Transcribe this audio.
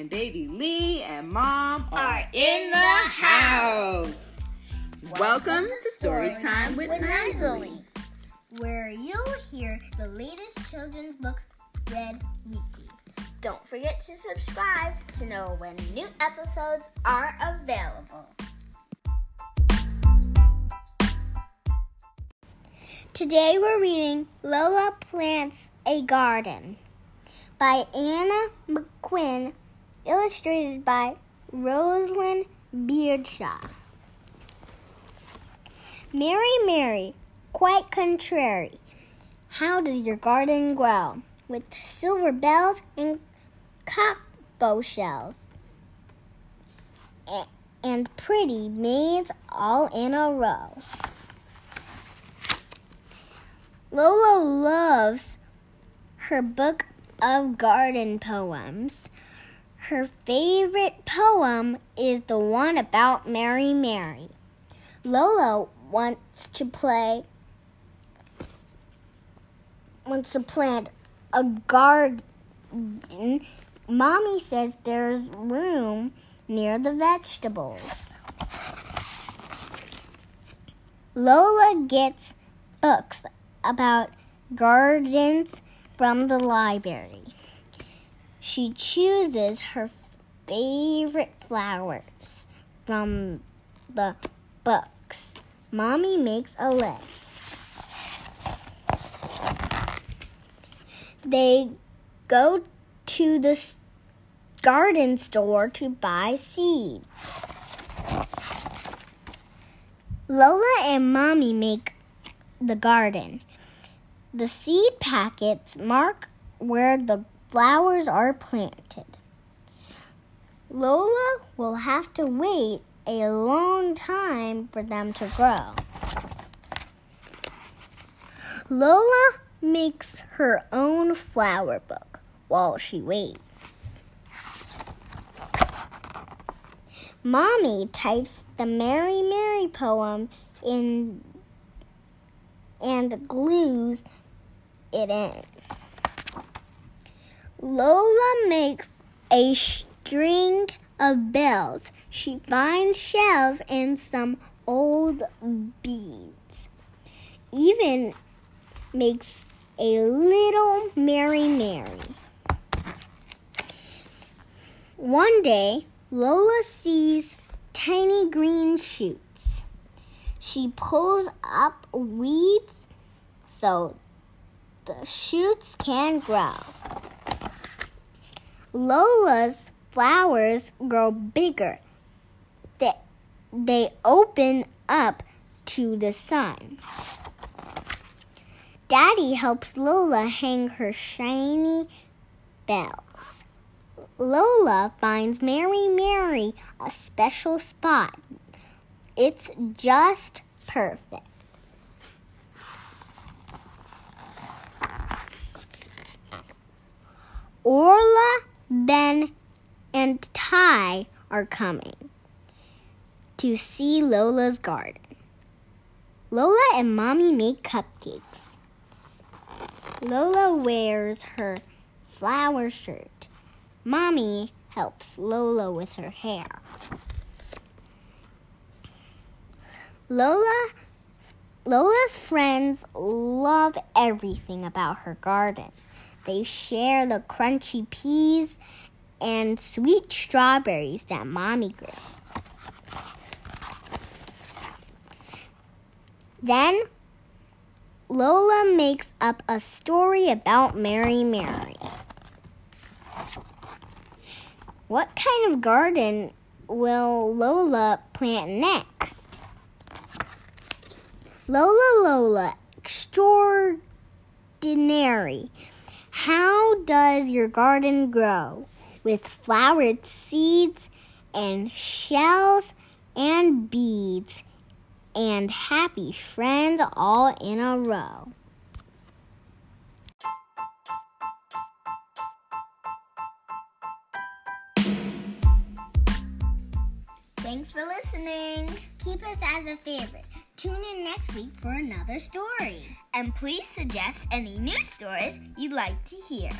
and baby Lee and mom are, Are in the house. Welcome to Story Time with Nisley, Nisley. where you'll hear the latest children's book read weekly. Don't forget to subscribe to know when new episodes are available. Today we're reading Lola Plants a Garden by Anna McQuinn, illustrated by Rosalind Beardshaw. Mary, Mary, quite contrary. How does your garden grow? With silver bells and cockle shells. And pretty maids all in a row. Lola loves her book of garden poems. Her favorite poem is the one about Mary Mary. Lola wants to play wants to plant a garden. Mommy says there's room near the vegetables. Lola gets books about gardens from the library. She chooses her favorite flowers from the books. Mommy makes a list. They go to the garden store to buy seeds. Lola and Mommy make the garden. The seed packets mark where the flowers are planted. Lola will have to wait a long time for them to grow. Lola makes her own flower book while she waits. Mommy types the Mary Mary poem in and glues it in. Lola makes a string of bells. She finds shells and some old beads. Even makes a little Mary Mary. One day, Lola sees tiny green shoots. She pulls up weeds so the shoots can grow. Lola's flowers grow bigger. They, they open up to the sun. Daddy helps Lola hang her shiny bells. Lola finds Mary Mary a special spot. It's just perfect. Orla, Ben, and Ty are coming to see Lola's garden. Lola and Mommy make cupcakes. Lola wears her flower shirt. Mommy helps Lola with her hair. Lola Lola's friends love everything about her garden. They share the crunchy peas and sweet strawberries that Mommy grew. Then Lola makes up a story about Mary Mary. What kind of garden will Lola plant next? Lola Lola, extraordinary. How does your garden grow? With flowered seeds and shells and beads and happy friends all in a row. Thanks for listening. Keep us as a favorite. Tune in next week for another story. And please suggest any new stories you'd like to hear.